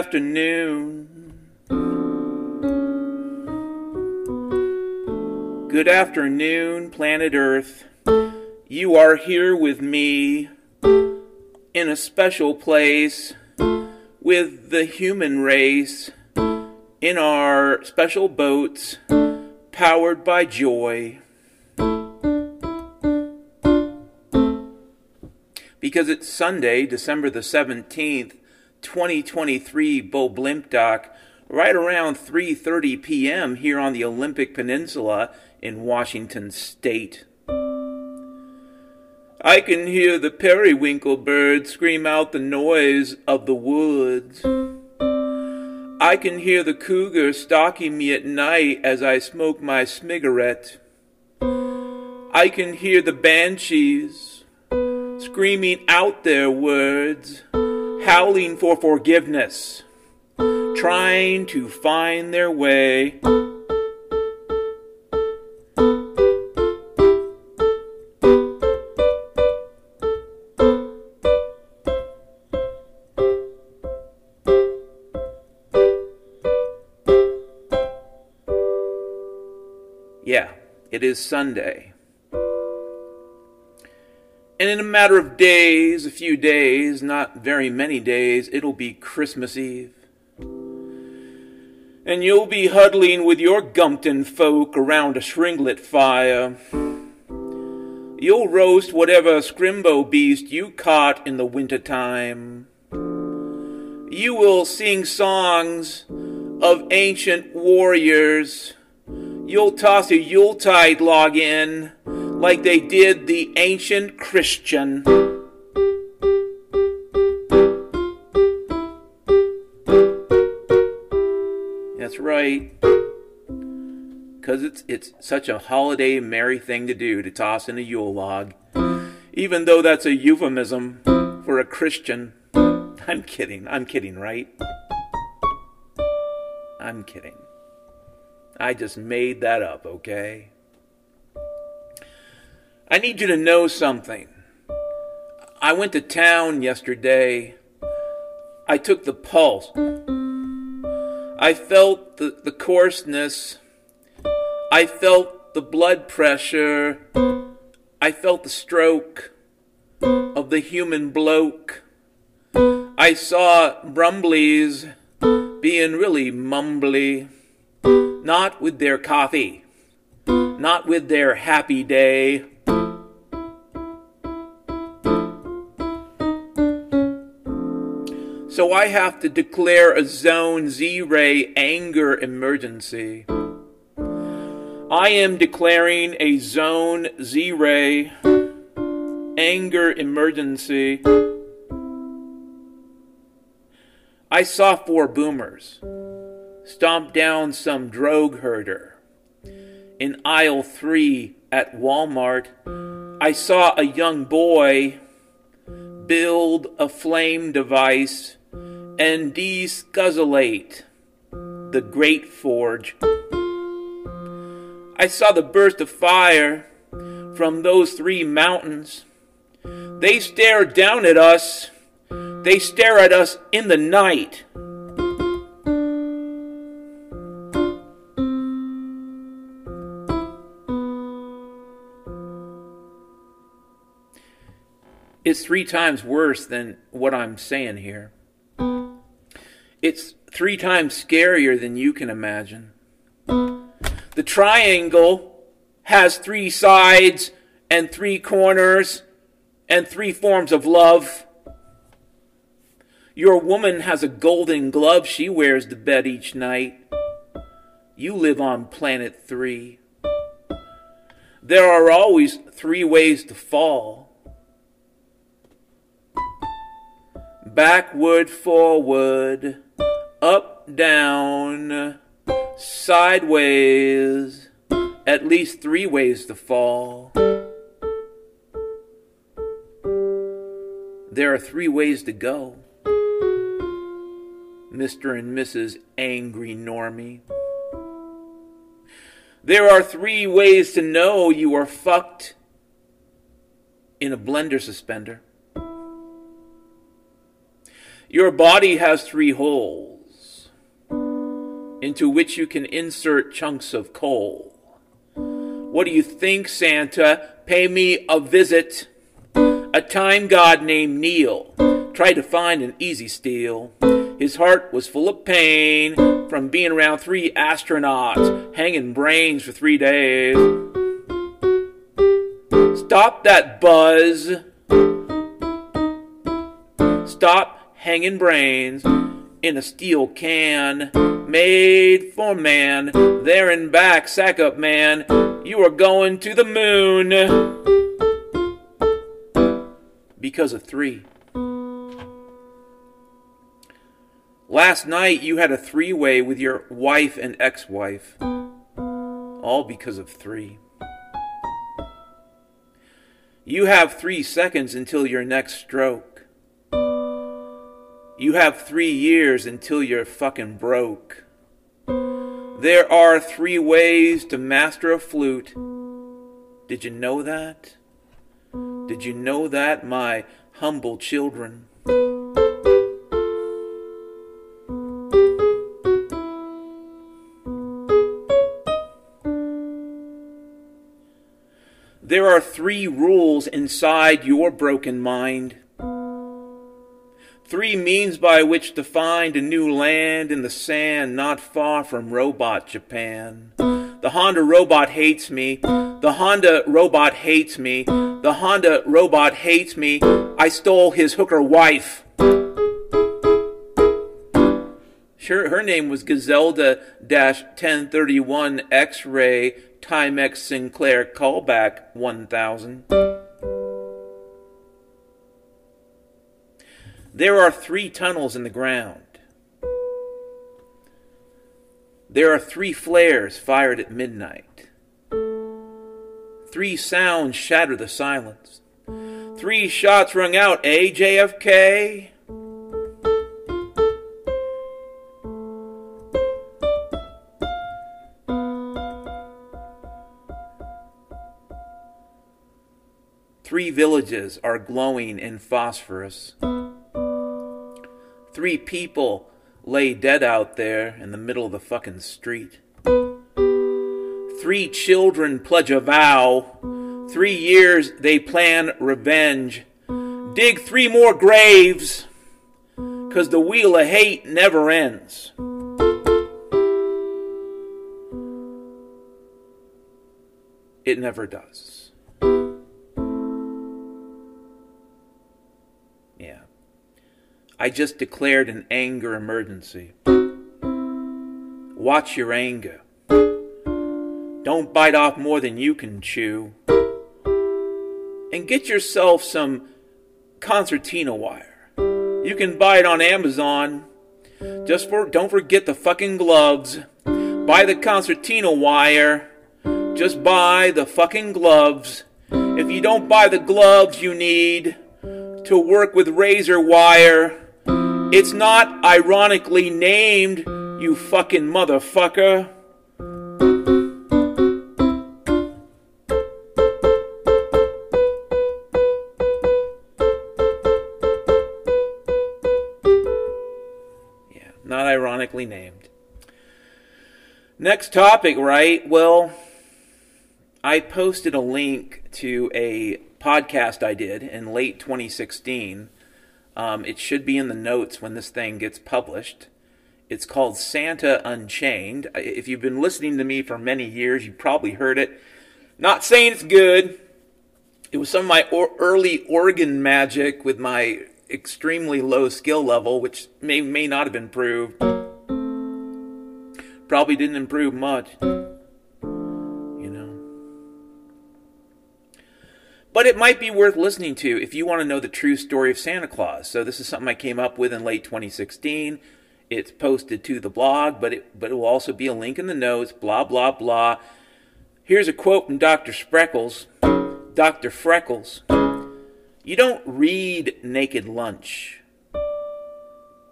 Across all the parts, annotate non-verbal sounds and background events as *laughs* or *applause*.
Afternoon. Good afternoon, planet Earth. You are here with me in a special place with the human race in our special boats powered by joy. Because it's Sunday, December the 17th, 2023, Bo Blimp Doc, right around 3:30 p.m. here on the Olympic Peninsula in Washington state. I can hear the periwinkle bird scream out the noise of the woods. I can hear the cougar stalking me at night as I smoke my cigarette. I can hear the banshees screaming out their words, howling for forgiveness, trying to find their way. Yeah, it is Sunday. And in a matter of days, a few days, not very many days, it'll be Christmas Eve. And you'll be huddling with your Gumpton folk around a shringlet fire. You'll roast whatever scrimbo beast you caught in the winter time. You will sing songs of ancient warriors. You'll toss a Yuletide log in like they did the ancient Christian. That's right. Cause it's it's such a holiday merry thing to do to toss in a Yule log. Even though that's a euphemism for a Christian. I'm kidding. I'm kidding, right? I'm kidding. I just made that up, okay? I need you to know something. I went to town yesterday. I took the pulse. I felt the, the coarseness. I felt the blood pressure. I felt the stroke of the human bloke. I saw Brumblies being really mumbly, not with their coffee, not with their happy day. I have to declare a Zone Z Ray anger emergency. I am declaring a Zone Z Ray anger emergency. I saw four boomers stomp down some drogue herder. In aisle three at Walmart, I saw a young boy build a flame device and descuzzulate the great forge. I saw the burst of fire from those three mountains. They stare down at us. They stare at us in the night. It's three times worse than what I'm saying here. It's three times scarier than you can imagine. The triangle has three sides and three corners and three forms of love. Your woman has a golden glove she wears to bed each night. You live on planet three. There are always three ways to fall. Backward, forward, up, down, sideways, at least three ways to fall. There are three ways to go. Mr. and Mrs. Angry Normie. There are three ways to know you are fucked in a blender suspender. Your body has three holes into which you can insert chunks of coal. What do you think, Santa? Pay me a visit. A time god named Neil tried to find an easy steal. His heart was full of pain from being around three astronauts hanging brains for three days. Stop that buzz. Stop hanging brains in a steel can made for man. There and back, sack up, man. You are going to the moon because of three. Last night you had a three way with your wife and ex wife, all because of three. You have three seconds until your next stroke. You have three years until you're fucking broke. There are three ways to master a flute. Did you know that? Did you know that, my humble children? There are three rules inside your broken mind. Three means by which to find a new land in the sand not far from Robot Japan. The Honda robot hates me. The Honda robot hates me. The Honda robot hates me. I stole his hooker wife. Sure, her name was Gazelda 1031 X ray Timex Sinclair callback 1000. There are three tunnels in the ground. There are three flares fired at midnight. Three sounds shatter the silence. Three shots rung out, AJFK. Three villages are glowing in phosphorus. Three people lay dead out there in the middle of the fucking street. Three children pledge a vow. Three years they plan revenge. Dig three more graves, cause the wheel of hate never ends. It never does. I just declared an anger emergency. Watch your anger. Don't bite off more than you can chew. And get yourself some concertina wire. You can buy it on Amazon. Just for don't forget the fucking gloves. Buy the concertina wire. Just buy the fucking gloves. If you don't buy the gloves you need to work with razor wire, it's not ironically named, you fucking motherfucker. Yeah, not ironically named. Next topic, right? Well, I posted a link to a podcast I did in late 2016 um, it should be in the notes when this thing gets published. It's called Santa Unchained. If you've been listening to me for many years, you probably heard it. Not saying it's good. It was some of my or- early organ magic with my extremely low skill level, which may may not have improved. Probably didn't improve much. But it might be worth listening to if you want to know the true story of Santa Claus. So this is something I came up with in late 2016. It's posted to the blog, but it but it will also be a link in the notes. Blah blah blah. Here's a quote from Dr. Freckles. Dr. Freckles. You don't read Naked Lunch.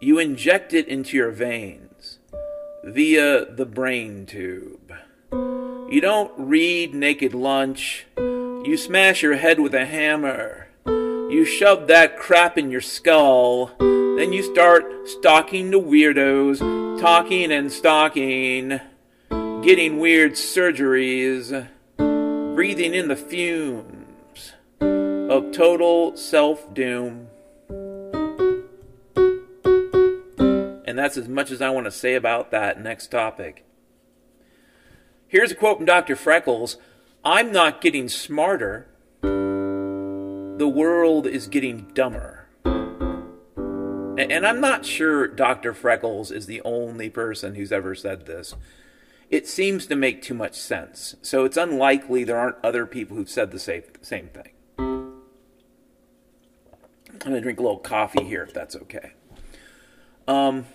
You inject it into your veins via the brain tube. You don't read Naked Lunch. You smash your head with a hammer. You shove that crap in your skull. Then you start stalking the weirdos, talking and stalking, getting weird surgeries, breathing in the fumes of total self doom. And that's as much as I want to say about that next topic. Here's a quote from Dr. Freckles I'm not getting smarter, the world is getting dumber. And I'm not sure Dr. Freckles is the only person who's ever said this. It seems to make too much sense. So it's unlikely there aren't other people who've said the same, same thing. I'm going to drink a little coffee here if that's okay. Um,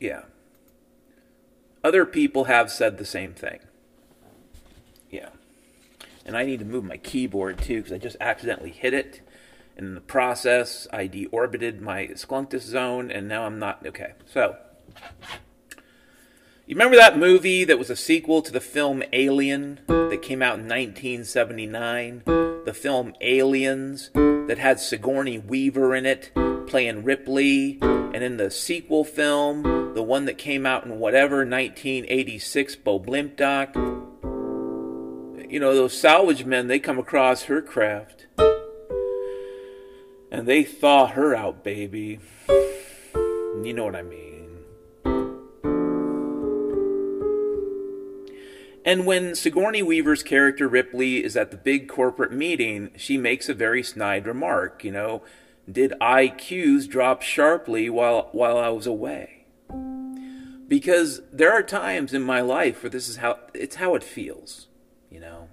yeah. Other people have said the same thing. Yeah. And I need to move my keyboard too because I just accidentally hit it. And in the process, I deorbited my Sklunctus zone and now I'm not. Okay. So, you remember that movie that was a sequel to the film Alien that came out in 1979? The film Aliens that had Sigourney Weaver in it playing Ripley. And in the sequel film, the one that came out in whatever 1986, Bo Blimpdock, you know, those salvage men, they come across her craft. And they thaw her out, baby. You know what I mean. And when Sigourney Weaver's character Ripley is at the big corporate meeting, she makes a very snide remark, you know, did IQs drop sharply while while I was away? Because there are times in my life where this is how it's how it feels, you know.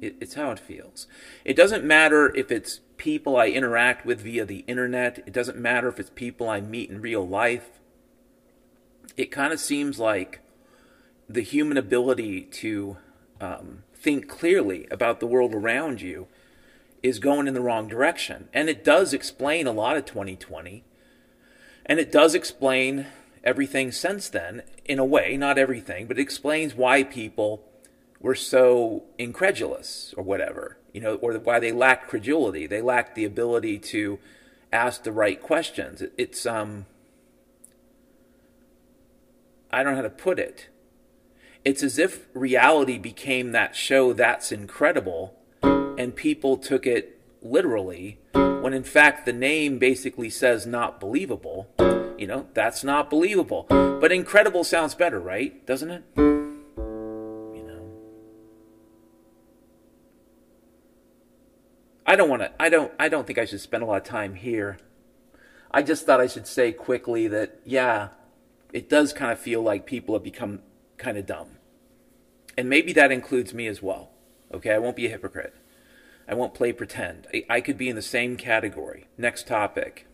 It, it's how it feels. It doesn't matter if it's people I interact with via the internet. It doesn't matter if it's people I meet in real life. It kind of seems like the human ability to um, think clearly about the world around you is going in the wrong direction. And it does explain a lot of 2020. And it does explain everything since then, in a way, not everything, but it explains why people were so incredulous or whatever, you know, or why they lacked credulity. They lacked the ability to ask the right questions. It's, um, I don't know how to put it. It's as if reality became that show that's incredible and people took it literally when in fact the name basically says not believable. You know, that's not believable. But incredible sounds better, right? Doesn't it? You know. I don't want to I don't I don't think I should spend a lot of time here. I just thought I should say quickly that yeah, it does kind of feel like people have become kind of dumb. And maybe that includes me as well. Okay, I won't be a hypocrite. I won't play pretend. I, I could be in the same category. Next topic.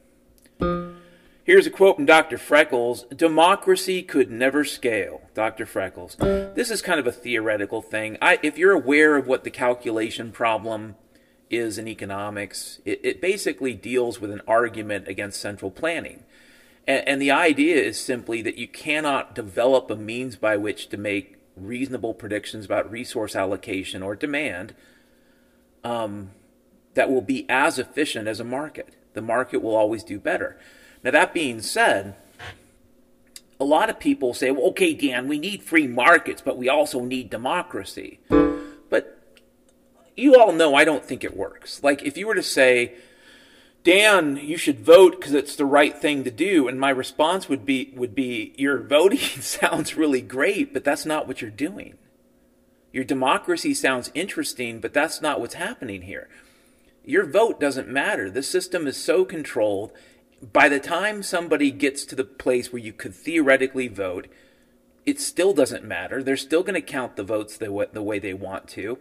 Here's a quote from Dr. Freckles Democracy could never scale. Dr. Freckles. This is kind of a theoretical thing. I, if you're aware of what the calculation problem is in economics, it, it basically deals with an argument against central planning. And, and the idea is simply that you cannot develop a means by which to make reasonable predictions about resource allocation or demand um, that will be as efficient as a market. The market will always do better. Now, that being said, a lot of people say, well, okay, Dan, we need free markets, but we also need democracy. But you all know I don't think it works. Like, if you were to say, Dan, you should vote because it's the right thing to do, and my response would be would be, your voting *laughs* sounds really great, but that's not what you're doing. Your democracy sounds interesting, but that's not what's happening here. Your vote doesn't matter. The system is so controlled. By the time somebody gets to the place where you could theoretically vote, it still doesn't matter. They're still going to count the votes the way, the way they want to.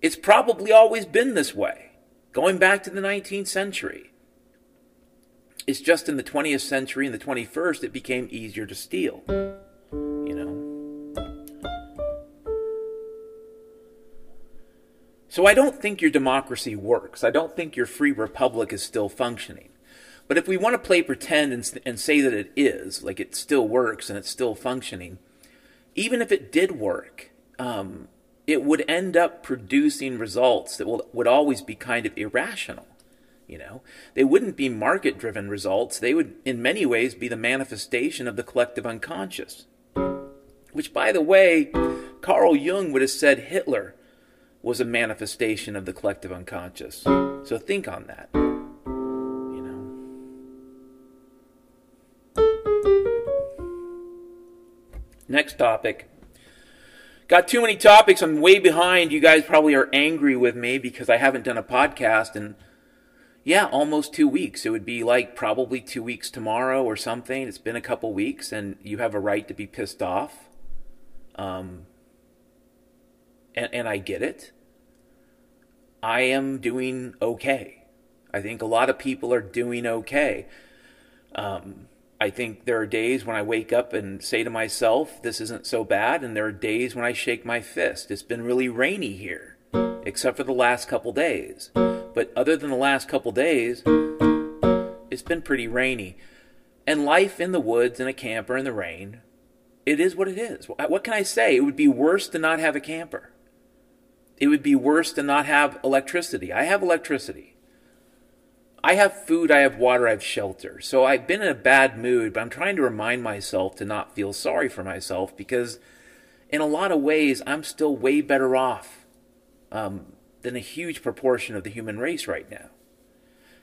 It's probably always been this way, going back to the 19th century. It's just in the 20th century and the 21st it became easier to steal. You know? So I don't think your democracy works. I don't think your free republic is still functioning. But if we want to play pretend and, and say that it is, like it still works and it's still functioning, even if it did work, um, it would end up producing results that will, would always be kind of irrational. You know, they wouldn't be market driven results. They would, in many ways, be the manifestation of the collective unconscious. Which, by the way, Carl Jung would have said Hitler was a manifestation of the collective unconscious. So think on that. you know Next topic. Got too many topics. I'm way behind. You guys probably are angry with me because I haven't done a podcast in, yeah, almost two weeks. It would be like probably two weeks tomorrow or something. It's been a couple weeks, and you have a right to be pissed off. Um, and, and I get it. I am doing okay. I think a lot of people are doing okay. Um, I think there are days when I wake up and say to myself, this isn't so bad, and there are days when I shake my fist. It's been really rainy here, except for the last couple days. But other than the last couple days, it's been pretty rainy. And life in the woods in a camper in the rain, it is what it is. What can I say? It would be worse to not have a camper. It would be worse to not have electricity. I have electricity. I have food, I have water, I have shelter. So I've been in a bad mood, but I'm trying to remind myself to not feel sorry for myself because, in a lot of ways, I'm still way better off um, than a huge proportion of the human race right now.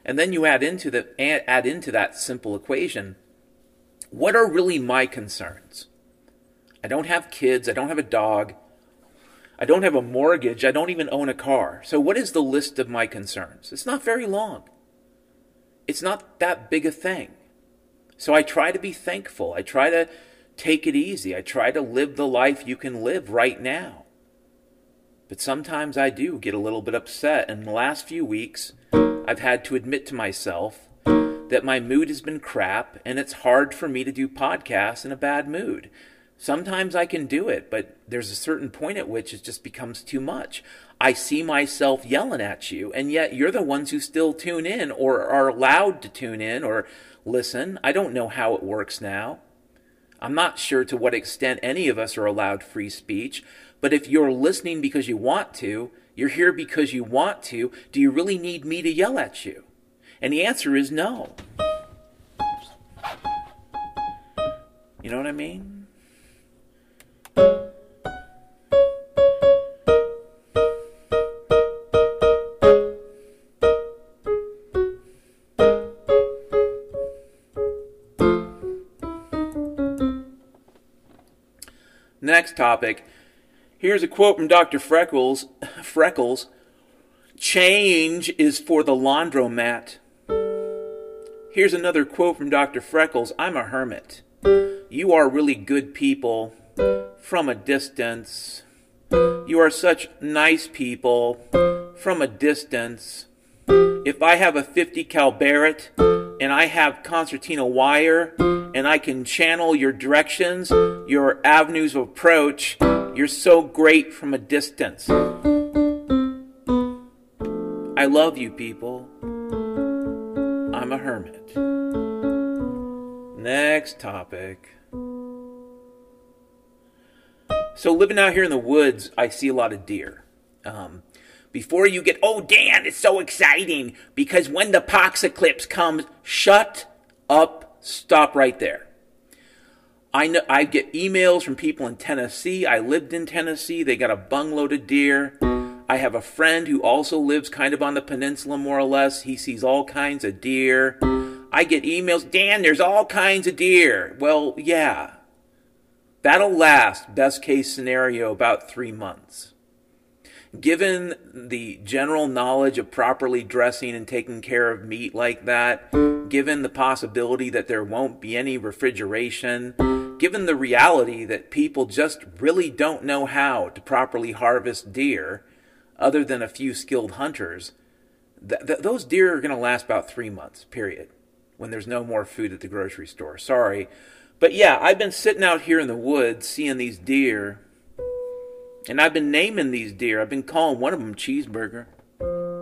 And then you add into the add into that simple equation, what are really my concerns? I don't have kids, I don't have a dog, I don't have a mortgage, I don't even own a car. So what is the list of my concerns? It's not very long it's not that big a thing. So I try to be thankful. I try to take it easy. I try to live the life you can live right now. But sometimes I do get a little bit upset. And in the last few weeks, I've had to admit to myself that my mood has been crap and it's hard for me to do podcasts in a bad mood. Sometimes I can do it, but there's a certain point at which it just becomes too much. I see myself yelling at you, and yet you're the ones who still tune in or are allowed to tune in or listen. I don't know how it works now. I'm not sure to what extent any of us are allowed free speech, but if you're listening because you want to, you're here because you want to, do you really need me to yell at you? And the answer is no. You know what I mean? Next topic. Here's a quote from Dr. Freckles. Freckles. Change is for the laundromat. Here's another quote from Dr. Freckles. I'm a hermit. You are really good people from a distance. You are such nice people from a distance. If I have a 50 cal Barrett and I have concertina wire and I can channel your directions, your avenues of approach. You're so great from a distance. I love you, people. I'm a hermit. Next topic. So, living out here in the woods, I see a lot of deer. Um, before you get, oh, Dan, it's so exciting because when the pox eclipse comes, shut up, stop right there. I know I get emails from people in Tennessee. I lived in Tennessee. They got a bungload of deer. I have a friend who also lives kind of on the peninsula, more or less. He sees all kinds of deer. I get emails, Dan, there's all kinds of deer. Well, yeah. That'll last, best case scenario, about three months. Given the general knowledge of properly dressing and taking care of meat like that, given the possibility that there won't be any refrigeration, given the reality that people just really don't know how to properly harvest deer, other than a few skilled hunters, th- th- those deer are going to last about three months, period, when there's no more food at the grocery store. Sorry. But yeah, I've been sitting out here in the woods seeing these deer and I've been naming these deer. I've been calling one of them Cheeseburger.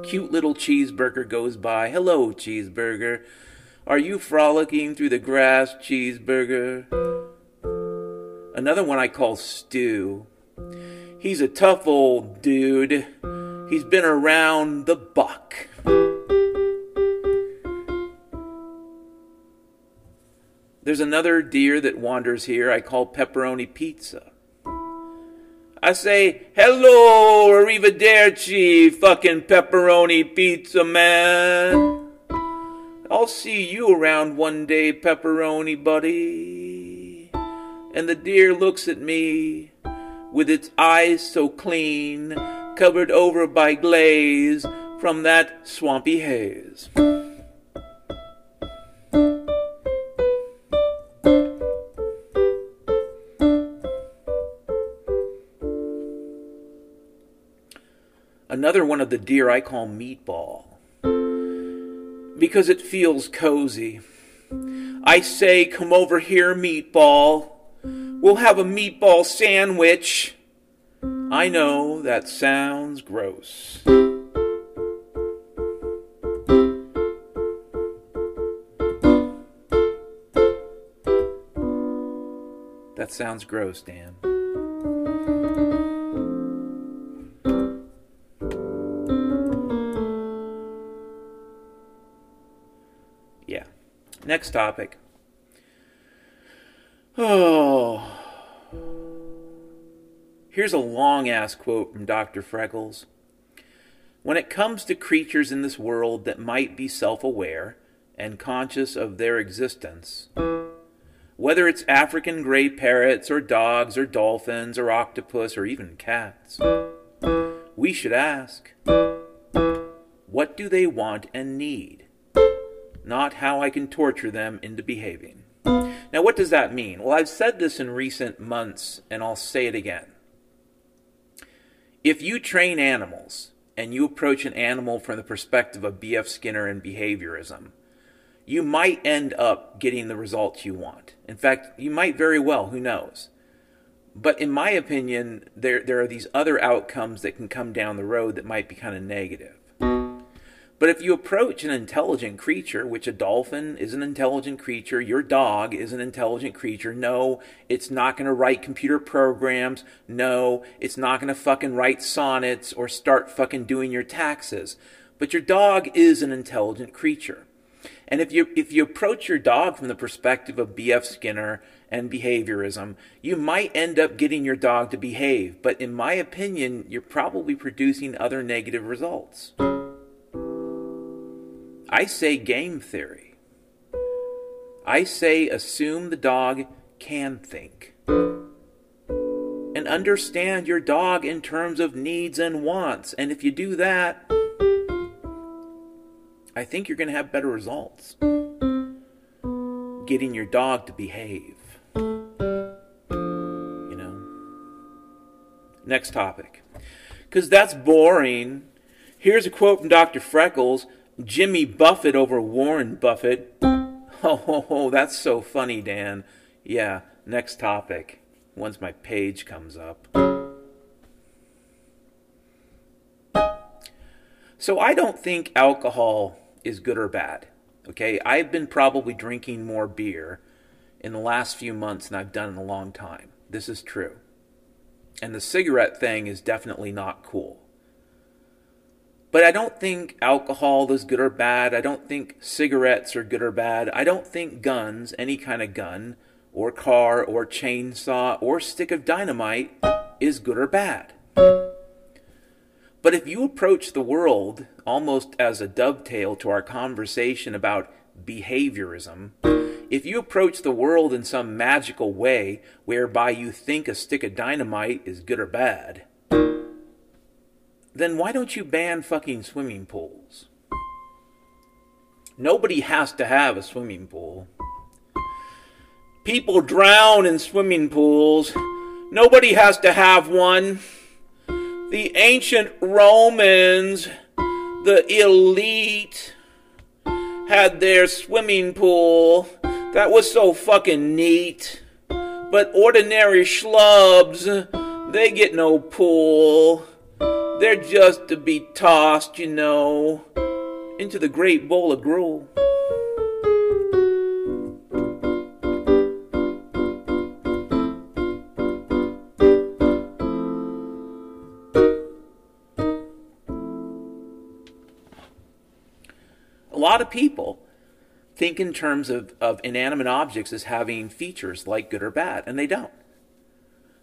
Cute little Cheeseburger goes by. Hello, Cheeseburger. Are you frolicking through the grass, Cheeseburger? another one I call Stu. He's a tough old dude. He's been around the buck. There's another deer that wanders here I call pepperoni pizza. I say, hello, arrivederci, fucking pepperoni pizza man. I'll see you around one day, pepperoni buddy. And the deer looks at me with its eyes so clean, covered over by glaze from that swampy haze. Another one of the deer I call meatball because it feels cozy. I say, come over here, meatball. We'll have a meatball sandwich. I know that sounds gross. That sounds gross, Dan. Yeah. Next topic. Here's a long ass quote from Dr. Freckles. When it comes to creatures in this world that might be self aware and conscious of their existence, whether it's African gray parrots or dogs or dolphins or octopus or even cats, we should ask what do they want and need? Not how I can torture them into behaving. Now, what does that mean? Well, I've said this in recent months, and I'll say it again. If you train animals and you approach an animal from the perspective of B.F. Skinner and behaviorism, you might end up getting the results you want. In fact, you might very well, who knows? But in my opinion, there, there are these other outcomes that can come down the road that might be kind of negative. But if you approach an intelligent creature, which a dolphin is an intelligent creature, your dog is an intelligent creature, no, it's not going to write computer programs. No, it's not going to fucking write sonnets or start fucking doing your taxes. But your dog is an intelligent creature. And if you if you approach your dog from the perspective of B.F. Skinner and behaviorism, you might end up getting your dog to behave. But in my opinion, you're probably producing other negative results. I say game theory. I say assume the dog can think. And understand your dog in terms of needs and wants. And if you do that, I think you're going to have better results. Getting your dog to behave. You know? Next topic. Because that's boring. Here's a quote from Dr. Freckles Jimmy Buffett over Warren Buffett. Oh, oh, oh, that's so funny, Dan. Yeah, next topic. Once my page comes up. So I don't think alcohol is good or bad. Okay, I've been probably drinking more beer in the last few months than I've done in a long time. This is true. And the cigarette thing is definitely not cool. But I don't think alcohol is good or bad. I don't think cigarettes are good or bad. I don't think guns, any kind of gun, or car, or chainsaw, or stick of dynamite, is good or bad. But if you approach the world almost as a dovetail to our conversation about behaviorism, if you approach the world in some magical way whereby you think a stick of dynamite is good or bad, then why don't you ban fucking swimming pools? Nobody has to have a swimming pool. People drown in swimming pools. Nobody has to have one. The ancient Romans, the elite, had their swimming pool. That was so fucking neat. But ordinary schlubs, they get no pool. They're just to be tossed, you know, into the great bowl of gruel. A lot of people think in terms of, of inanimate objects as having features like good or bad, and they don't.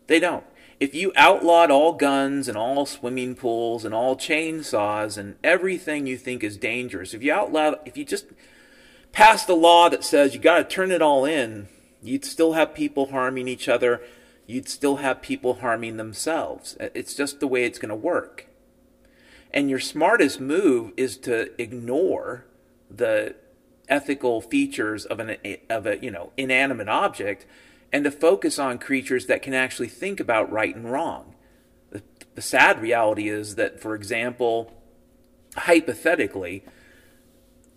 They don't. If you outlawed all guns and all swimming pools and all chainsaws and everything you think is dangerous, if you outlawed, if you just passed a law that says you got to turn it all in, you'd still have people harming each other. You'd still have people harming themselves. It's just the way it's going to work. And your smartest move is to ignore the ethical features of an of a you know inanimate object and to focus on creatures that can actually think about right and wrong. The, the sad reality is that, for example, hypothetically,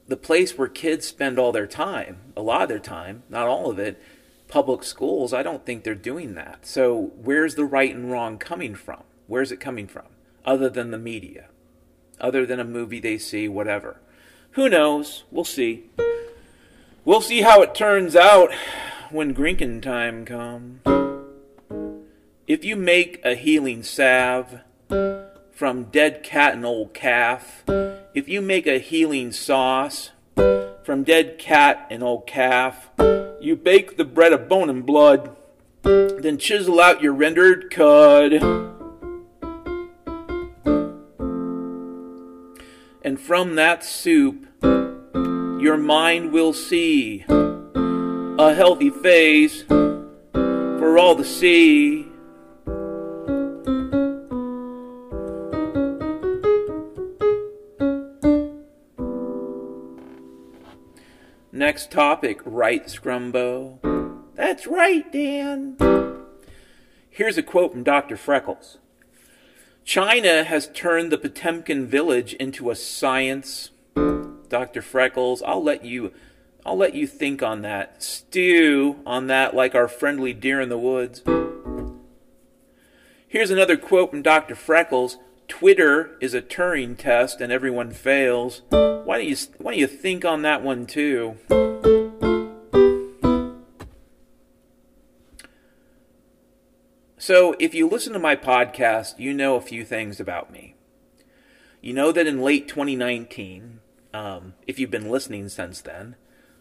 the place where kids spend all their time, a lot of their time, not all of it, public schools, I don't think they're doing that. So, where's the right and wrong coming from? Where's it coming from? Other than the media, other than a movie they see, whatever. Who knows? We'll see. We'll see how it turns out when drinking time comes. If you make a healing salve from dead cat and old calf, if you make a healing sauce from dead cat and old calf, you bake the bread of bone and blood, then chisel out your rendered cud. And from that soup, your mind will see a healthy face for all to see. Next topic, right, Scrumbo? That's right, Dan. Here's a quote from Dr. Freckles China has turned the Potemkin village into a science. Dr. Freckles, I'll let you I'll let you think on that. Stew on that like our friendly deer in the woods. Here's another quote from Dr. Freckles. Twitter is a Turing test and everyone fails. Why don't you why don't you think on that one too? So, if you listen to my podcast, you know a few things about me. You know that in late 2019, um, if you've been listening since then,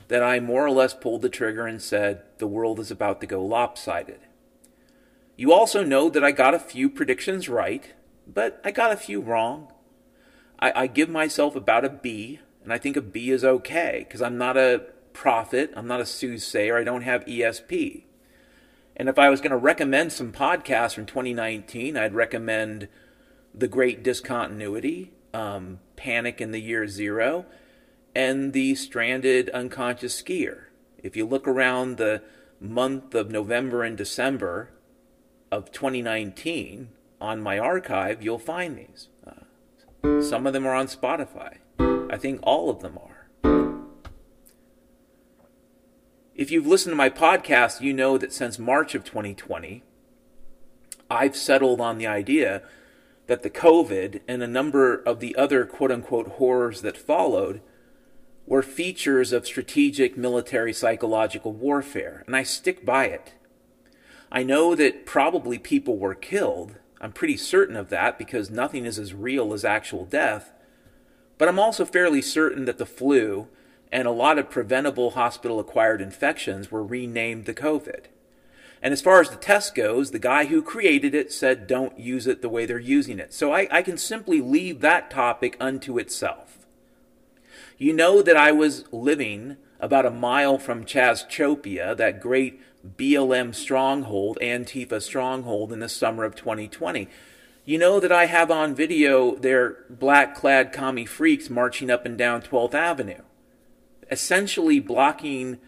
that I more or less pulled the trigger and said, the world is about to go lopsided. You also know that I got a few predictions right, but I got a few wrong. I, I give myself about a B, and I think a B is okay, because I'm not a prophet, I'm not a soothsayer, I don't have ESP. And if I was going to recommend some podcasts from 2019, I'd recommend The Great Discontinuity, um, Panic in the Year Zero, and the stranded unconscious skier. If you look around the month of November and December of 2019 on my archive, you'll find these. Uh, some of them are on Spotify. I think all of them are. If you've listened to my podcast, you know that since March of 2020, I've settled on the idea that the COVID and a number of the other quote unquote horrors that followed were features of strategic military psychological warfare, and I stick by it. I know that probably people were killed. I'm pretty certain of that because nothing is as real as actual death. But I'm also fairly certain that the flu and a lot of preventable hospital acquired infections were renamed the COVID. And as far as the test goes, the guy who created it said don't use it the way they're using it. So I, I can simply leave that topic unto itself. You know that I was living about a mile from Chazchopia, that great BLM stronghold, Antifa stronghold, in the summer of 2020. You know that I have on video their black clad commie freaks marching up and down 12th Avenue, essentially blocking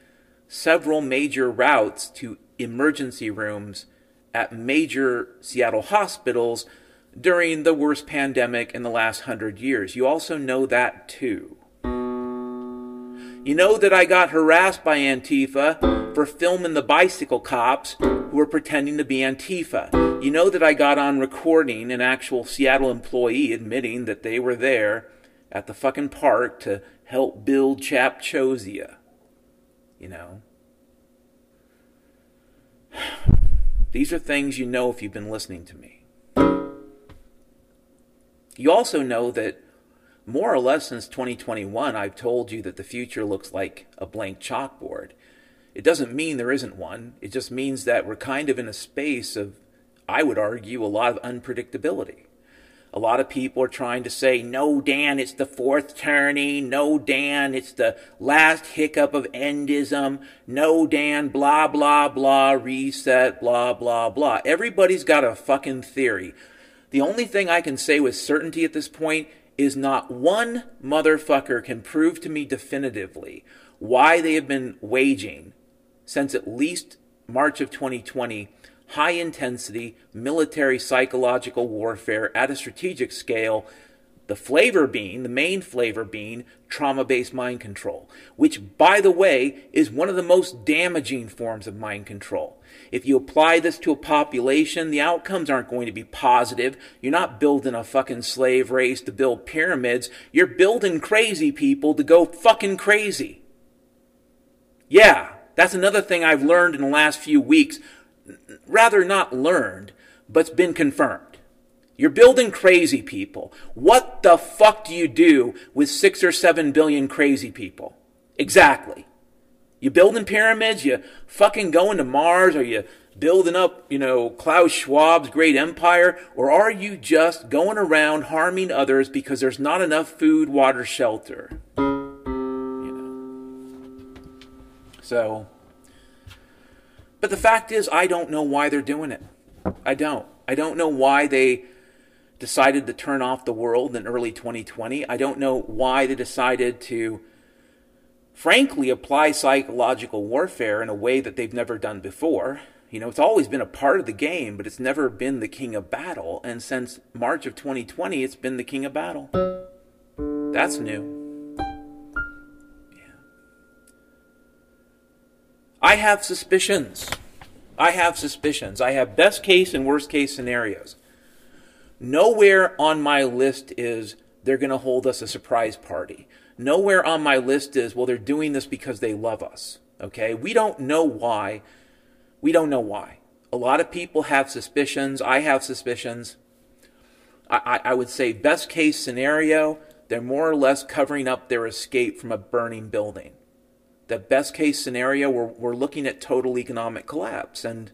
several major routes to emergency rooms at major Seattle hospitals during the worst pandemic in the last hundred years. You also know that too. You know that I got harassed by Antifa for filming the bicycle cops who were pretending to be Antifa. You know that I got on recording an actual Seattle employee admitting that they were there at the fucking park to help build Chapchosia. You know? *sighs* These are things you know if you've been listening to me. You also know that more or less since 2021, I've told you that the future looks like a blank chalkboard. It doesn't mean there isn't one. It just means that we're kind of in a space of, I would argue, a lot of unpredictability. A lot of people are trying to say, no, Dan, it's the fourth turning. No, Dan, it's the last hiccup of endism. No, Dan, blah, blah, blah, reset, blah, blah, blah. Everybody's got a fucking theory. The only thing I can say with certainty at this point is not one motherfucker can prove to me definitively why they have been waging since at least March of 2020 high intensity military psychological warfare at a strategic scale. The flavor being, the main flavor being trauma based mind control, which, by the way, is one of the most damaging forms of mind control. If you apply this to a population, the outcomes aren't going to be positive. You're not building a fucking slave race to build pyramids. You're building crazy people to go fucking crazy. Yeah, that's another thing I've learned in the last few weeks rather not learned, but's been confirmed. You're building crazy people. What the fuck do you do with six or seven billion crazy people? Exactly. You building pyramids? You fucking going to Mars? Are you building up, you know, Klaus Schwab's great empire? Or are you just going around harming others because there's not enough food, water, shelter? You know. So, but the fact is, I don't know why they're doing it. I don't. I don't know why they decided to turn off the world in early 2020. I don't know why they decided to, frankly, apply psychological warfare in a way that they've never done before. You know, it's always been a part of the game, but it's never been the king of battle. And since March of 2020, it's been the king of battle. That's new. I have suspicions. I have suspicions. I have best case and worst case scenarios. Nowhere on my list is they're going to hold us a surprise party. Nowhere on my list is, well, they're doing this because they love us. Okay? We don't know why. We don't know why. A lot of people have suspicions. I have suspicions. I, I, I would say, best case scenario, they're more or less covering up their escape from a burning building the best case scenario, we're, we're looking at total economic collapse. And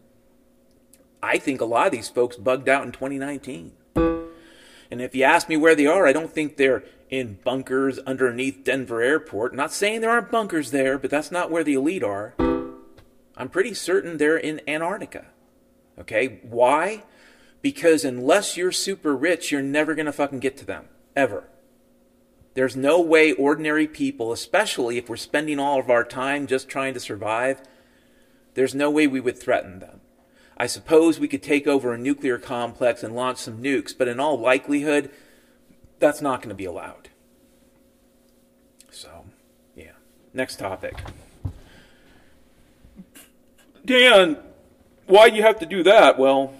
I think a lot of these folks bugged out in 2019. And if you ask me where they are, I don't think they're in bunkers underneath Denver Airport. Not saying there aren't bunkers there, but that's not where the elite are. I'm pretty certain they're in Antarctica. Okay? Why? Because unless you're super rich, you're never going to fucking get to them. Ever. There's no way ordinary people, especially if we're spending all of our time just trying to survive, there's no way we would threaten them. I suppose we could take over a nuclear complex and launch some nukes, but in all likelihood, that's not going to be allowed. So, yeah. Next topic. Dan, why do you have to do that? Well,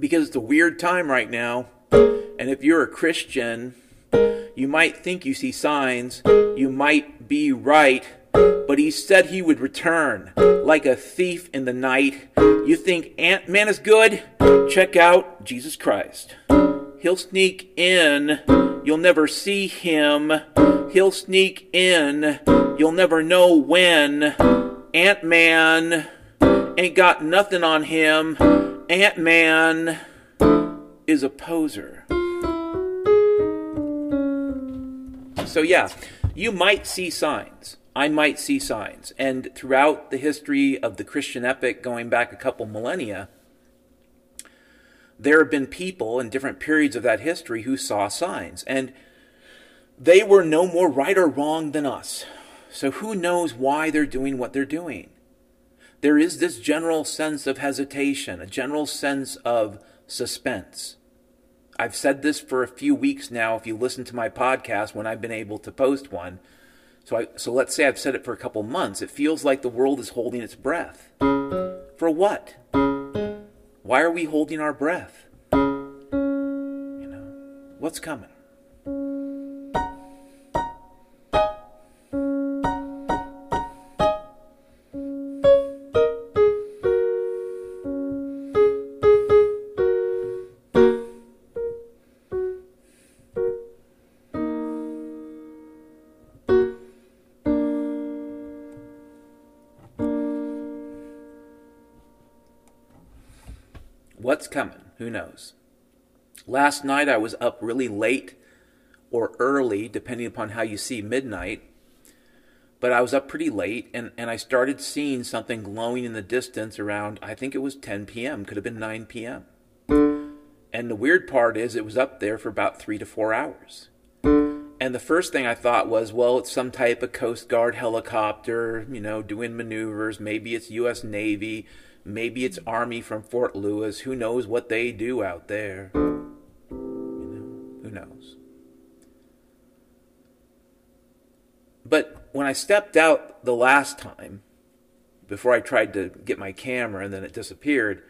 because it's a weird time right now. And if you're a Christian, you might think you see signs. You might be right. But he said he would return like a thief in the night. You think Ant Man is good? Check out Jesus Christ. He'll sneak in. You'll never see him. He'll sneak in. You'll never know when. Ant Man ain't got nothing on him. Ant Man is a poser. So, yeah, you might see signs. I might see signs. And throughout the history of the Christian epic, going back a couple millennia, there have been people in different periods of that history who saw signs. And they were no more right or wrong than us. So who knows why they're doing what they're doing? There is this general sense of hesitation, a general sense of suspense. I've said this for a few weeks now. If you listen to my podcast when I've been able to post one, so I, so let's say I've said it for a couple months. It feels like the world is holding its breath. For what? Why are we holding our breath? You know, what's coming? What's coming? Who knows? Last night I was up really late or early, depending upon how you see midnight. But I was up pretty late and, and I started seeing something glowing in the distance around, I think it was 10 p.m., could have been 9 p.m. And the weird part is it was up there for about three to four hours. And the first thing I thought was, well, it's some type of Coast Guard helicopter, you know, doing maneuvers. Maybe it's U.S. Navy. Maybe it's Army from Fort Lewis. Who knows what they do out there? You know, who knows? But when I stepped out the last time, before I tried to get my camera and then it disappeared,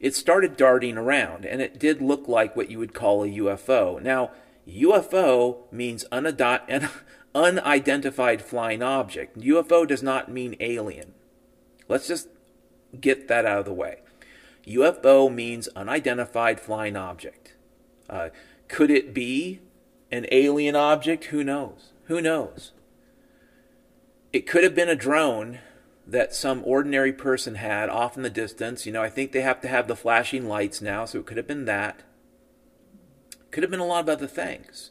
it started darting around and it did look like what you would call a UFO. Now, UFO means an unidentified flying object. UFO does not mean alien. Let's just get that out of the way. UFO means unidentified flying object. Uh, could it be an alien object? Who knows? Who knows? It could have been a drone that some ordinary person had off in the distance. You know, I think they have to have the flashing lights now, so it could have been that. Could have been a lot of other things.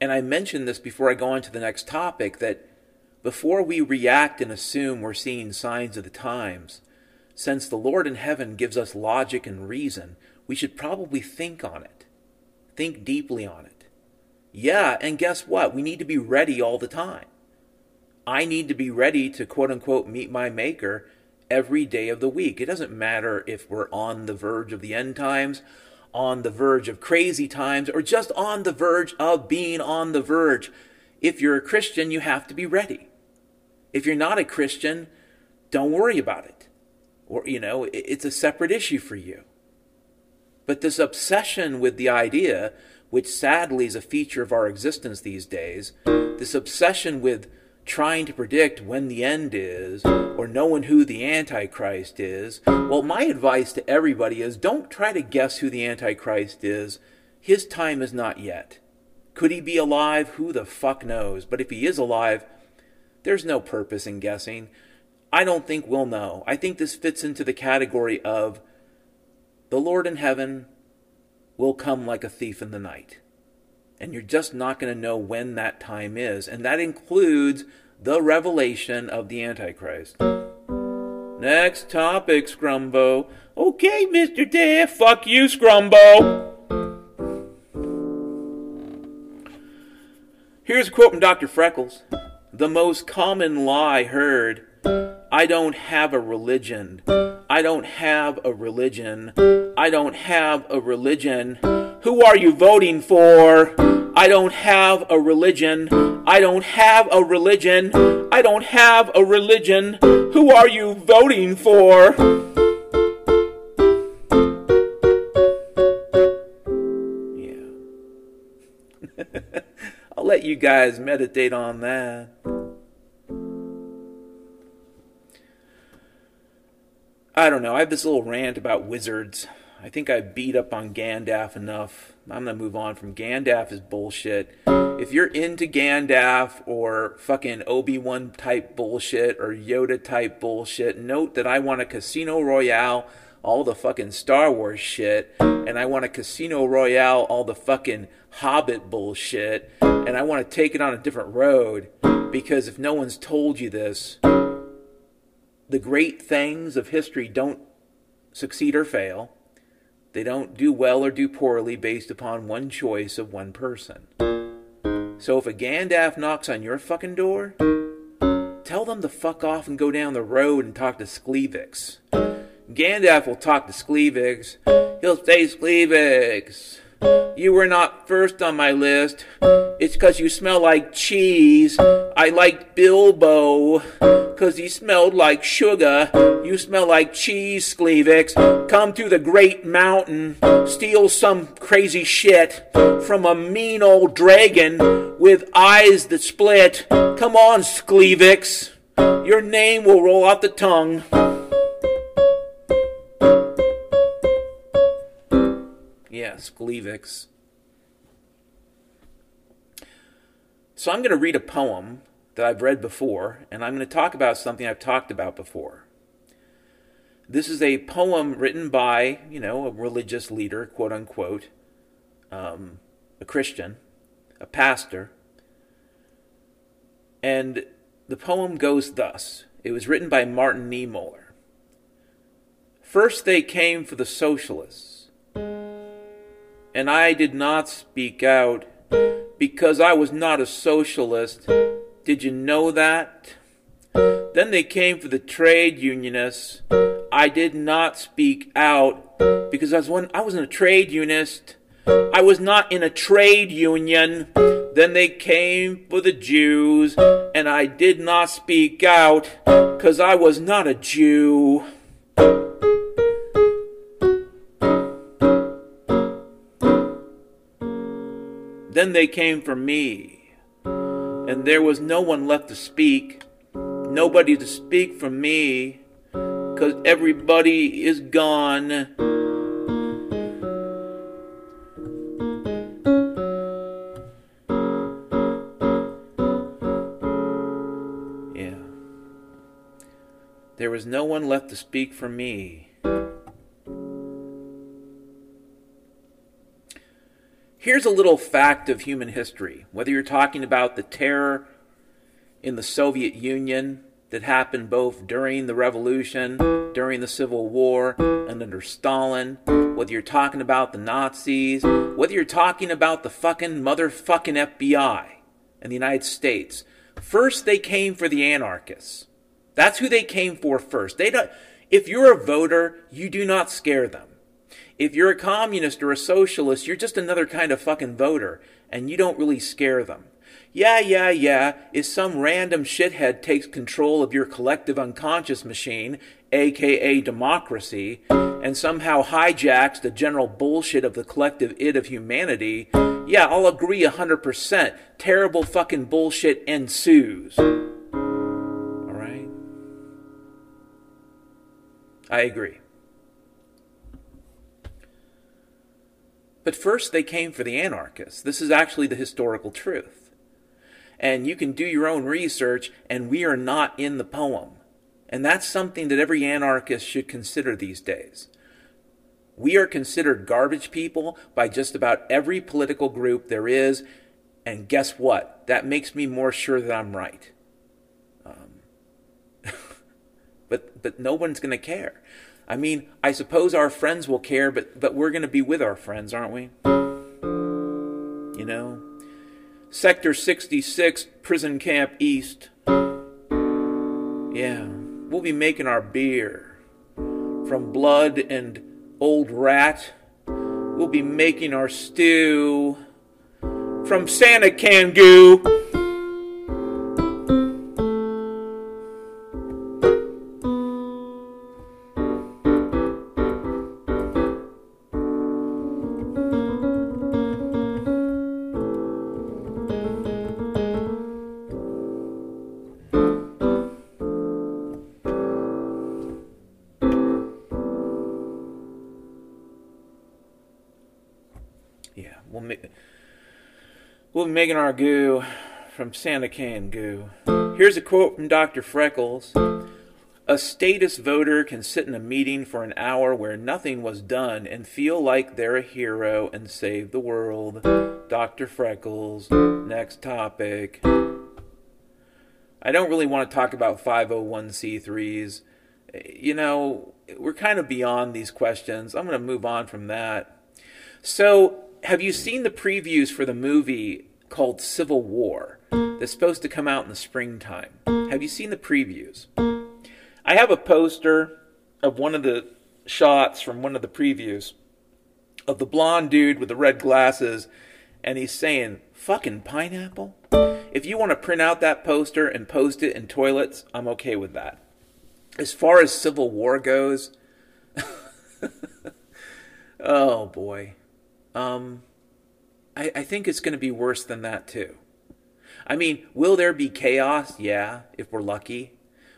And I mentioned this before I go on to the next topic that before we react and assume we're seeing signs of the times, since the Lord in heaven gives us logic and reason, we should probably think on it. Think deeply on it. Yeah, and guess what? We need to be ready all the time. I need to be ready to quote unquote meet my maker every day of the week. It doesn't matter if we're on the verge of the end times, on the verge of crazy times, or just on the verge of being on the verge. If you're a Christian, you have to be ready. If you're not a Christian, don't worry about it. Or, you know, it's a separate issue for you. But this obsession with the idea, which sadly is a feature of our existence these days, this obsession with trying to predict when the end is or knowing who the Antichrist is, well, my advice to everybody is don't try to guess who the Antichrist is. His time is not yet. Could he be alive? Who the fuck knows? But if he is alive, there's no purpose in guessing. I don't think we'll know. I think this fits into the category of the Lord in heaven will come like a thief in the night. And you're just not going to know when that time is. And that includes the revelation of the Antichrist. Next topic, Scrumbo. Okay, Mr. Dave, fuck you, Scrumbo. Here's a quote from Dr. Freckles. The most common lie heard I don't have a religion. I don't have a religion. I don't have a religion. Who are you voting for? I don't have a religion. I don't have a religion. I don't have a religion. Who are you voting for? Yeah. *laughs* I'll let you guys meditate on that. I don't know. I have this little rant about wizards. I think I beat up on Gandalf enough. I'm gonna move on from Gandalf is bullshit. If you're into Gandalf or fucking Obi Wan type bullshit or Yoda type bullshit, note that I want a Casino Royale, all the fucking Star Wars shit, and I want a Casino Royale, all the fucking Hobbit bullshit, and I want to take it on a different road because if no one's told you this, the great things of history don't succeed or fail they don't do well or do poorly based upon one choice of one person. So if a Gandalf knocks on your fucking door, tell them to fuck off and go down the road and talk to Skleevix. Gandalf will talk to Skleevix. He'll say, Skleevix, you were not first on my list. It's because you smell like cheese. I liked Bilbo because he smelled like sugar. You smell like cheese, Skleevix. Come to the great mountain, steal some crazy shit from a mean old dragon with eyes that split. Come on, Skleevix. Your name will roll off the tongue. Gleevix. So I'm going to read a poem that I've read before, and I'm going to talk about something I've talked about before. This is a poem written by, you know, a religious leader, quote unquote, um, a Christian, a pastor. And the poem goes thus it was written by Martin Niemöller. First they came for the socialists, and I did not speak out because I was not a socialist. Did you know that? Then they came for the trade unionists. I did not speak out because I was one I wasn't a trade unionist. I was not in a trade union. Then they came for the Jews, and I did not speak out because I was not a Jew. Then they came for me, and there was no one left to speak, nobody to speak for me, because everybody is gone. Yeah. There was no one left to speak for me. Here's a little fact of human history. Whether you're talking about the terror in the Soviet Union that happened both during the revolution, during the Civil War, and under Stalin, whether you're talking about the Nazis, whether you're talking about the fucking motherfucking FBI and the United States, first they came for the anarchists. That's who they came for first. They don't if you're a voter, you do not scare them. If you're a communist or a socialist, you're just another kind of fucking voter, and you don't really scare them. Yeah, yeah, yeah, if some random shithead takes control of your collective unconscious machine, aka democracy, and somehow hijacks the general bullshit of the collective id of humanity, yeah, I'll agree 100%. Terrible fucking bullshit ensues. Alright? I agree. But first, they came for the anarchists. This is actually the historical truth. And you can do your own research, and we are not in the poem. And that's something that every anarchist should consider these days. We are considered garbage people by just about every political group there is, and guess what? That makes me more sure that I'm right. Um, *laughs* but but no one's going to care. I mean, I suppose our friends will care, but but we're going to be with our friends, aren't we? You know, Sector 66, Prison Camp East. Yeah, we'll be making our beer from blood and old rat. We'll be making our stew from Santa can goo. Making our goo from Santa Can goo. Here's a quote from Dr. Freckles. A status voter can sit in a meeting for an hour where nothing was done and feel like they're a hero and save the world. Dr. Freckles. Next topic. I don't really want to talk about 501c3s. You know, we're kind of beyond these questions. I'm going to move on from that. So, have you seen the previews for the movie called Civil War that's supposed to come out in the springtime? Have you seen the previews? I have a poster of one of the shots from one of the previews of the blonde dude with the red glasses, and he's saying, fucking pineapple? If you want to print out that poster and post it in toilets, I'm okay with that. As far as Civil War goes, *laughs* oh boy. Um, I, I think it's going to be worse than that too. I mean, will there be chaos? Yeah, if we're lucky.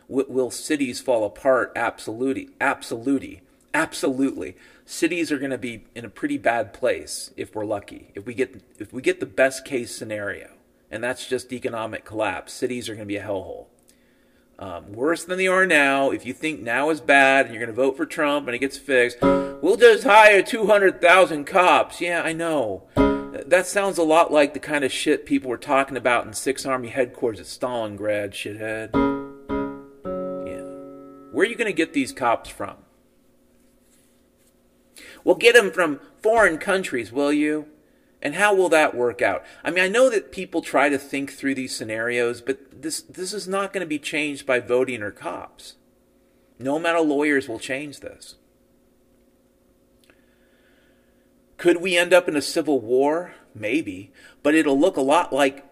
W- will cities fall apart? Absolutely, absolutely, absolutely. Cities are going to be in a pretty bad place if we're lucky. If we get if we get the best case scenario, and that's just economic collapse, cities are going to be a hellhole. Um, worse than they are now. If you think now is bad and you're going to vote for Trump and it gets fixed, we'll just hire 200,000 cops. Yeah, I know. That sounds a lot like the kind of shit people were talking about in Sixth Army headquarters at Stalingrad, shithead. Yeah. Where are you going to get these cops from? Well, get them from foreign countries, will you? And how will that work out? I mean, I know that people try to think through these scenarios, but this this is not going to be changed by voting or cops. No amount of lawyers will change this. Could we end up in a civil war? Maybe, but it'll look a lot like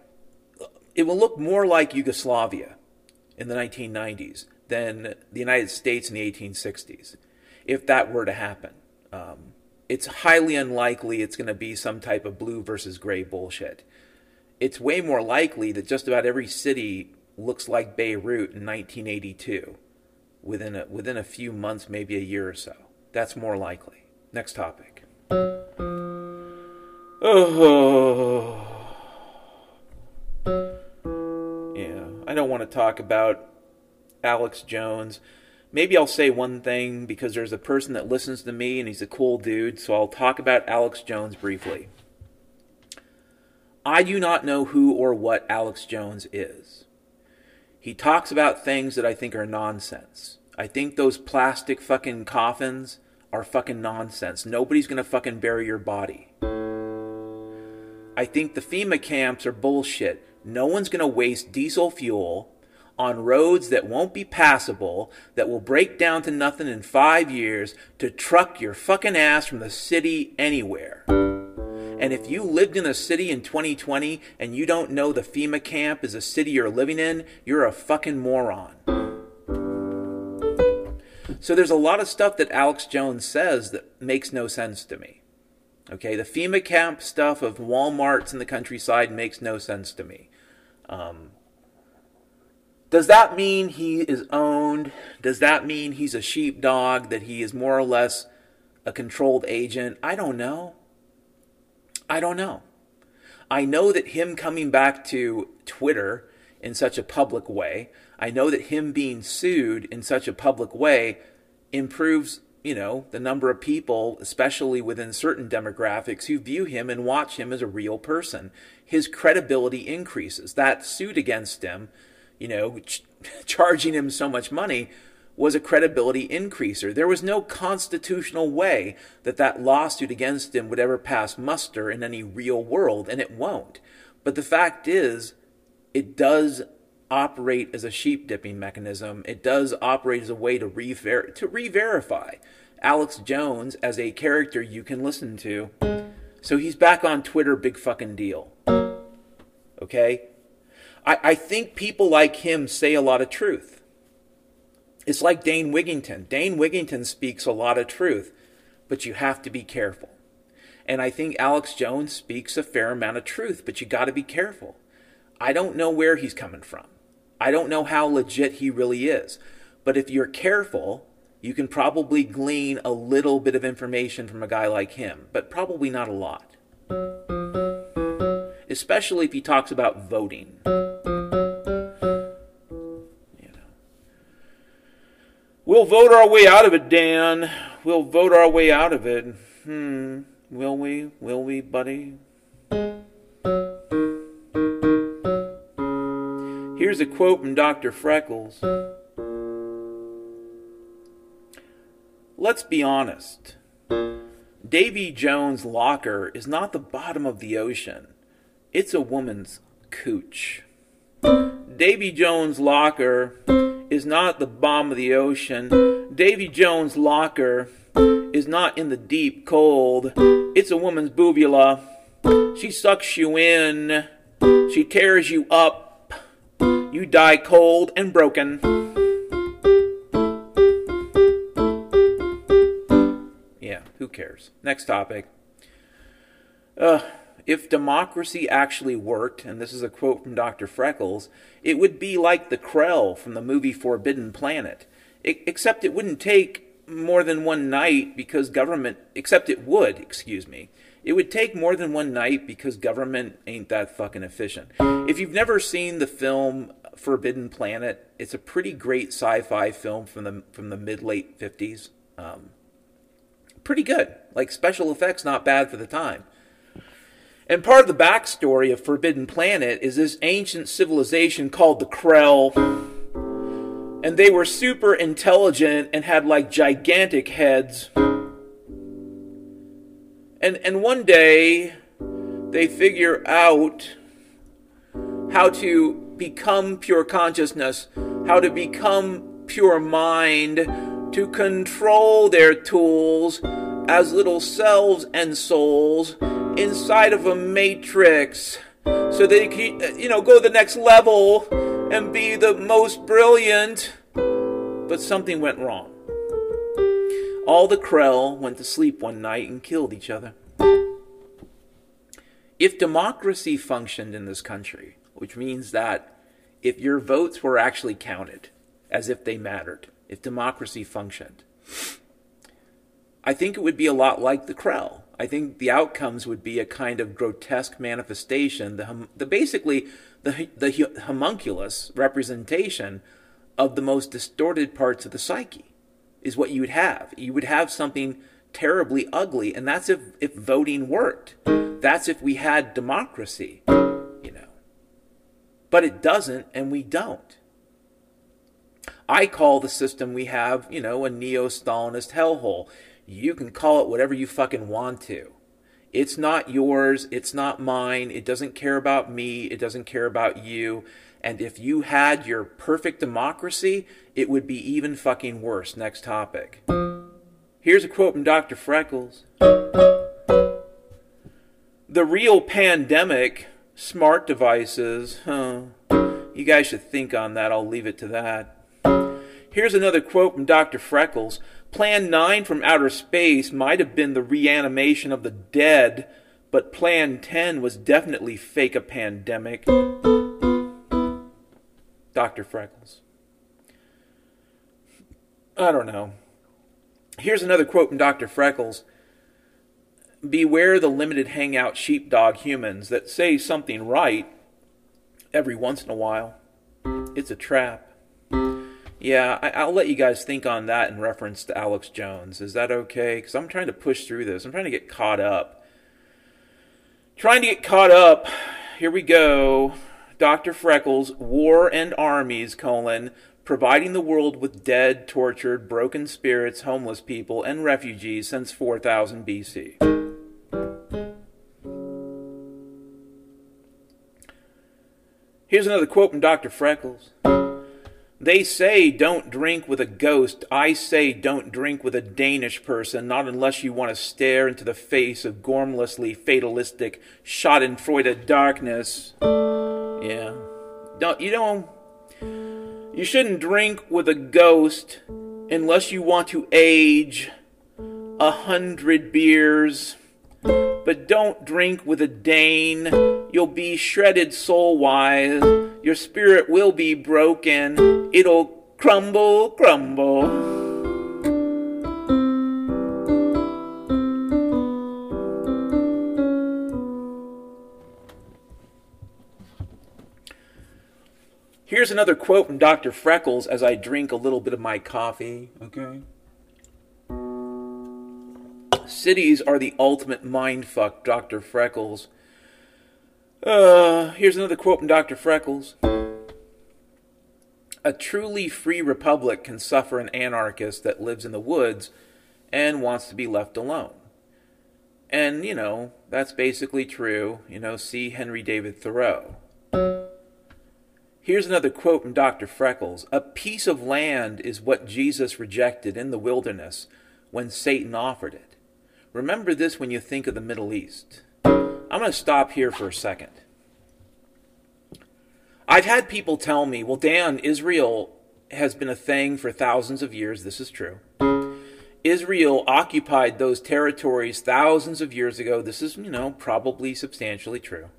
it will look more like Yugoslavia in the 1990s than the United States in the 1860s, if that were to happen. Um, it's highly unlikely it's going to be some type of blue versus gray bullshit. It's way more likely that just about every city looks like Beirut in 1982 within a, within a few months, maybe a year or so. That's more likely. Next topic. Oh. *sighs* Yeah, I don't want to talk about Alex Jones maybe I'll say one thing because there's a person that listens to me and he's a cool dude, so I'll talk about Alex Jones briefly. I do not know who or what Alex Jones is. He talks about things that I think are nonsense. I think those plastic fucking coffins are fucking nonsense. Nobody's gonna fucking bury your body. I think the FEMA camps are bullshit. No one's gonna waste diesel fuel on roads that won't be passable, that will break down to nothing in five years, to truck your fucking ass from the city anywhere. And if you lived in a city in 2020 and you don't know the FEMA camp is a city you're living in, you're a fucking moron. So there's a lot of stuff that Alex Jones says that makes no sense to me. Okay, the FEMA camp stuff of Walmarts in the countryside makes no sense to me. Um, does that mean he is owned? Does that mean he's a sheepdog, that he is more or less a controlled agent? I don't know. I don't know. I know that him coming back to Twitter in such a public way, I know that him being sued in such a public way improves, you know, the number of people, especially within certain demographics, who view him and watch him as a real person. His credibility increases. That suit against him you know, ch- *laughs* charging him so much money was a credibility increaser. There was no constitutional way that that lawsuit against him would ever pass muster in any real world, and it won't. But the fact is, it does operate as a sheep dipping mechanism. It does operate as a way to re to re-verify Alex Jones as a character you can listen to. So he's back on Twitter, big fucking deal. Okay? I, I think people like him say a lot of truth. It's like Dane Wigington. Dane Wigington speaks a lot of truth, but you have to be careful. And I think Alex Jones speaks a fair amount of truth, but you got to be careful. I don't know where he's coming from. I don't know how legit he really is. But if you're careful, you can probably glean a little bit of information from a guy like him, but probably not a lot. Especially if he talks about voting. You know. We'll vote our way out of it, Dan. We'll vote our way out of it. Hmm. Will we? Will we, buddy? Here's a quote from Dr. Freckles. Let's be honest. Davy Jones' locker is not the bottom of the ocean. It's a woman's cooch. Davy Jones' locker is not the bottom of the ocean. Davy Jones' locker is not in the deep cold. It's a woman's boobula. She sucks you in. She tears you up. You die cold and broken. Yeah, who cares? Next topic. If democracy actually worked, and this is a quote from Dr. Freckles, it would be like the Krell from the movie Forbidden Planet, except it wouldn't take more than one night because government, except it would, excuse me. It would take more than one night because government ain't that fucking efficient. If you've never seen the film Forbidden Planet. It's a pretty great sci-fi film from the from the mid late fifties. Um, pretty good. Like special effects, not bad for the time. And part of the backstory of Forbidden Planet is this ancient civilization called the Krell. And they were super intelligent and had like gigantic heads. And and one day they figure out how to become pure consciousness, how to become pure mind, to control their tools as little selves and souls inside of a matrix so they can, you know, go to the next level and be the most brilliant. But something went wrong. All the Krell went to sleep one night and killed each other. If democracy functioned in this country, which means that if your votes were actually counted as if they mattered, if democracy functioned, I think it would be a lot like the Krell. I think the outcomes would be a kind of grotesque manifestation, the, hum, the basically the, the homunculus representation of the most distorted parts of the psyche is what you would have. You would have something terribly ugly, and that's if, if voting worked. That's if we had democracy. But it doesn't, and we don't. I call the system we have, you know, a neo Stalinist hellhole. You can call it whatever you fucking want to. It's not yours. It's not mine. It doesn't care about me. It doesn't care about you. And if you had your perfect democracy, it would be even fucking worse. Next topic. Here's a quote from Dr. Freckles. The real pandemic, smart devices, huh? You guys should think on that. I'll leave it to that. Here's another quote from Dr. Freckles. Plan 9 from outer space might have been the reanimation of the dead, but Plan 10 was definitely fake a pandemic. Dr. Freckles. I don't know. Here's another quote from Dr. Freckles. Beware the limited hangout sheepdog humans that say something right every once in a while. It's a trap. Yeah, I, will let you guys think on that in reference to Alex Jones. Is that okay? Because I'm trying to push through this. I'm trying to get caught up. Trying to get caught up. Here we go. Dr. Freckles, War and Armies, colon, providing the world with dead, tortured, broken spirits, homeless people, and refugees since 4000 BC. Here's another quote from Dr. Freckles. They say don't drink with a ghost. I say don't drink with a Danish person, not unless you want to stare into the face of gormlessly fatalistic, schadenfreude darkness. Yeah. Don't you don't you shouldn't drink with a ghost unless you want to age a hundred beers. But don't drink with a Dane. You'll be shredded soul wise. Your spirit will be broken. It'll crumble, crumble. Here's another quote from Dr. Freckles as I drink a little bit of my coffee. Okay. Cities are the ultimate mindfuck, Dr. Freckles. Uh, here's another quote from Dr. Freckles. A truly free republic can suffer an anarchist that lives in the woods and wants to be left alone. And, you know, that's basically true. You know, see Henry David Thoreau. Here's another quote from Dr. Freckles A piece of land is what Jesus rejected in the wilderness when Satan offered it. Remember this when you think of the Middle East. I'm going to stop here for a second. I've had people tell me, well, Dan, Israel has been a thing for thousands of years. This is true. Israel occupied those territories thousands of years ago. This is, you know, probably substantially true.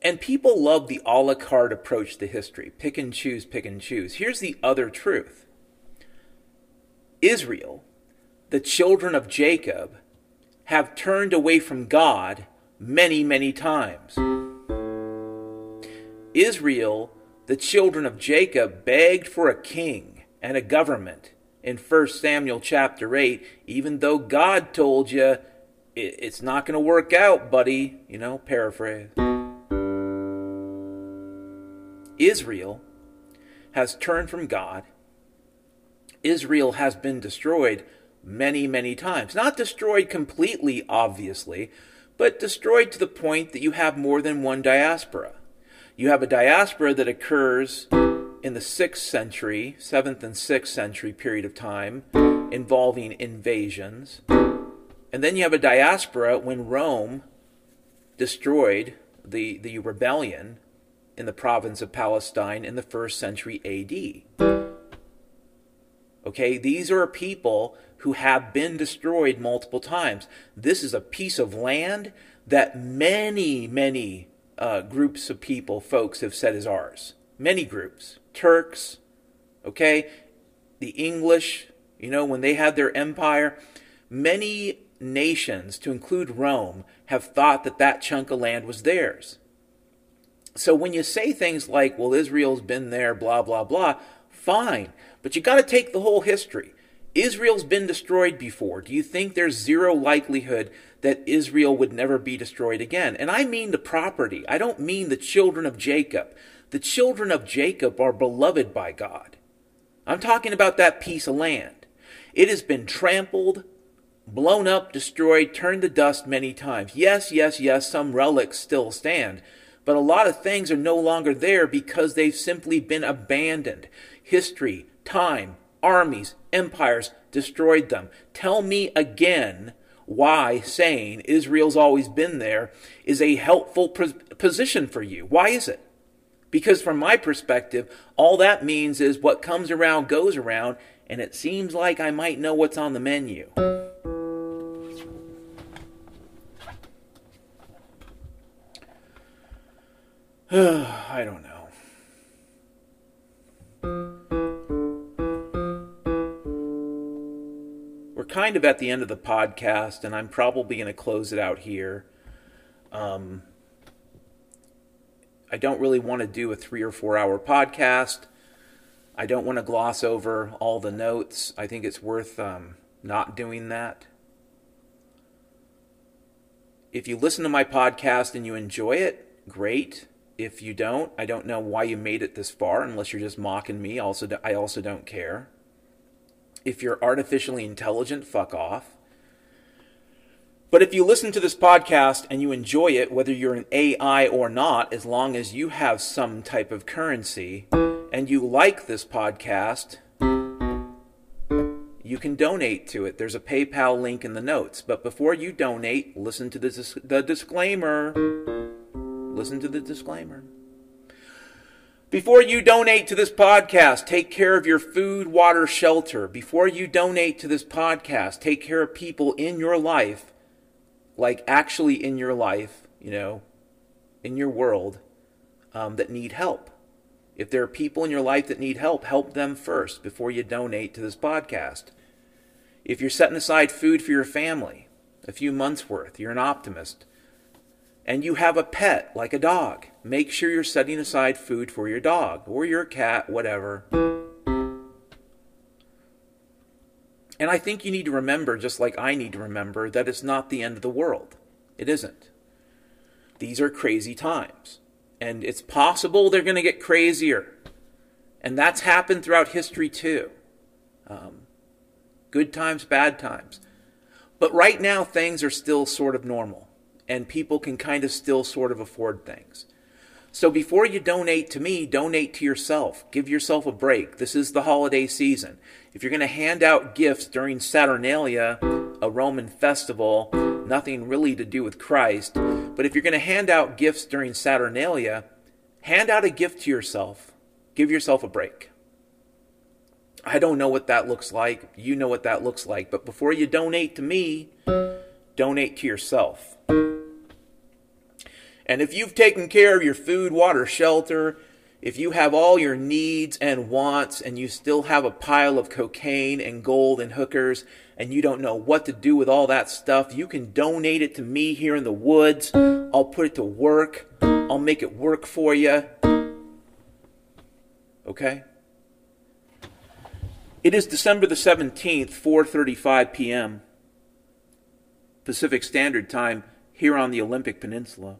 And people love the a la carte approach to history pick and choose, pick and choose. Here's the other truth Israel the children of Jacob have turned away from God many, many times. Israel, the children of Jacob, begged for a king and a government in 1 Samuel chapter 8, even though God told you it's not going to work out, buddy. You know, paraphrase. Israel has turned from God. Israel has been destroyed many, many times. Not destroyed completely, obviously, but destroyed to the point that you have more than one diaspora. You have a diaspora that occurs in the 6th century, 7th and 6th century period of time, involving invasions. And then you have a diaspora when Rome destroyed the, the rebellion in the province of Palestine in the 1st century AD. Okay, these are people who have been destroyed multiple times. This is a piece of land that many, many uh, groups of people, folks, have said is ours. Many groups. Turks, okay, the English, you know, when they had their empire, many nations, to include Rome, have thought that that chunk of land was theirs. So when you say things like, well, Israel's been there, blah, blah, blah, fine. But you got to take the whole history. Israel's been destroyed before. Do you think there's zero likelihood that Israel would never be destroyed again? And I mean the property. I don't mean the children of Jacob. The children of Jacob are beloved by God. I'm talking about that piece of land. It has been trampled, blown up, destroyed, turned to dust many times. Yes, yes, yes, some relics still stand, but a lot of things are no longer there because they've simply been abandoned. History, time, armies, empires destroyed them. Tell me again why saying Israel's always been there is a helpful position for you. Why is it? Because from my perspective, all that means is what comes around goes around, and it seems like I might know what's on the menu. *sighs* I don't know. Kind of at the end of the podcast, and I'm probably going to close it out here. Um, I don't really want to do a three or four hour podcast. I don't want to gloss over all the notes. I think it's worth um, not doing that. If you listen to my podcast and you enjoy it, great. If you don't, I don't know why you made it this far unless you're just mocking me. Also, I also don't care. If you're artificially intelligent, fuck off. But if you listen to this podcast and you enjoy it, whether you're an AI or not, as long as you have some type of currency and you like this podcast, you can donate to it. There's a PayPal link in the notes. But before you donate, listen to the, the disclaimer. Listen to the disclaimer. Before you donate to this podcast, take care of your food, water, shelter. Before you donate to this podcast, take care of people in your life, like actually in your life, you know, in your world, um, that need help. If there are people in your life that need help, help them first before you donate to this podcast. If you're setting aside food for your family, a few months worth, you're an optimist and you have a pet like a dog, make sure you're setting aside food for your dog or your cat, whatever. And I think you need to remember, just like I need to remember, that it's not the end of the world. It isn't. These are crazy times. And it's possible they're going to get crazier. And that's happened throughout history too. Um, good times, bad times. But right now, things are still sort of normal and people can kind of still sort of afford things. So before you donate to me, donate to yourself. Give yourself a break. This is the holiday season. If you're going to hand out gifts during Saturnalia, a Roman festival, nothing really to do with Christ, but if you're going to hand out gifts during Saturnalia, hand out a gift to yourself. Give yourself a break. I don't know what that looks like. You know what that looks like. But before you donate to me, donate to yourself. And if you've taken care of your food, water, shelter, if you have all your needs and wants and you still have a pile of cocaine and gold and hookers and you don't know what to do with all that stuff, you can donate it to me here in the woods. I'll put it to work. I'll make it work for you. okay? It is December the 17th, 4:35 p.m. Pacific Standard Time here on the Olympic Peninsula.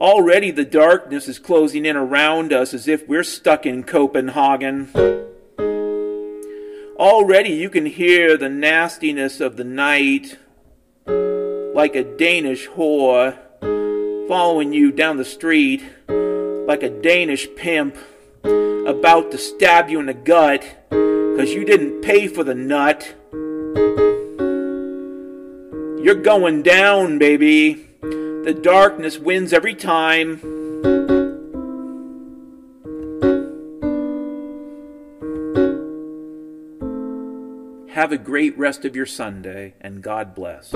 Already the darkness is closing in around us as if we're stuck in Copenhagen. Already you can hear the nastiness of the night like a Danish whore following you down the street like a Danish pimp about to stab you in the gut because you didn't pay for the nut. You're going down, baby. The darkness wins every time. Have a great rest of your Sunday, and God bless.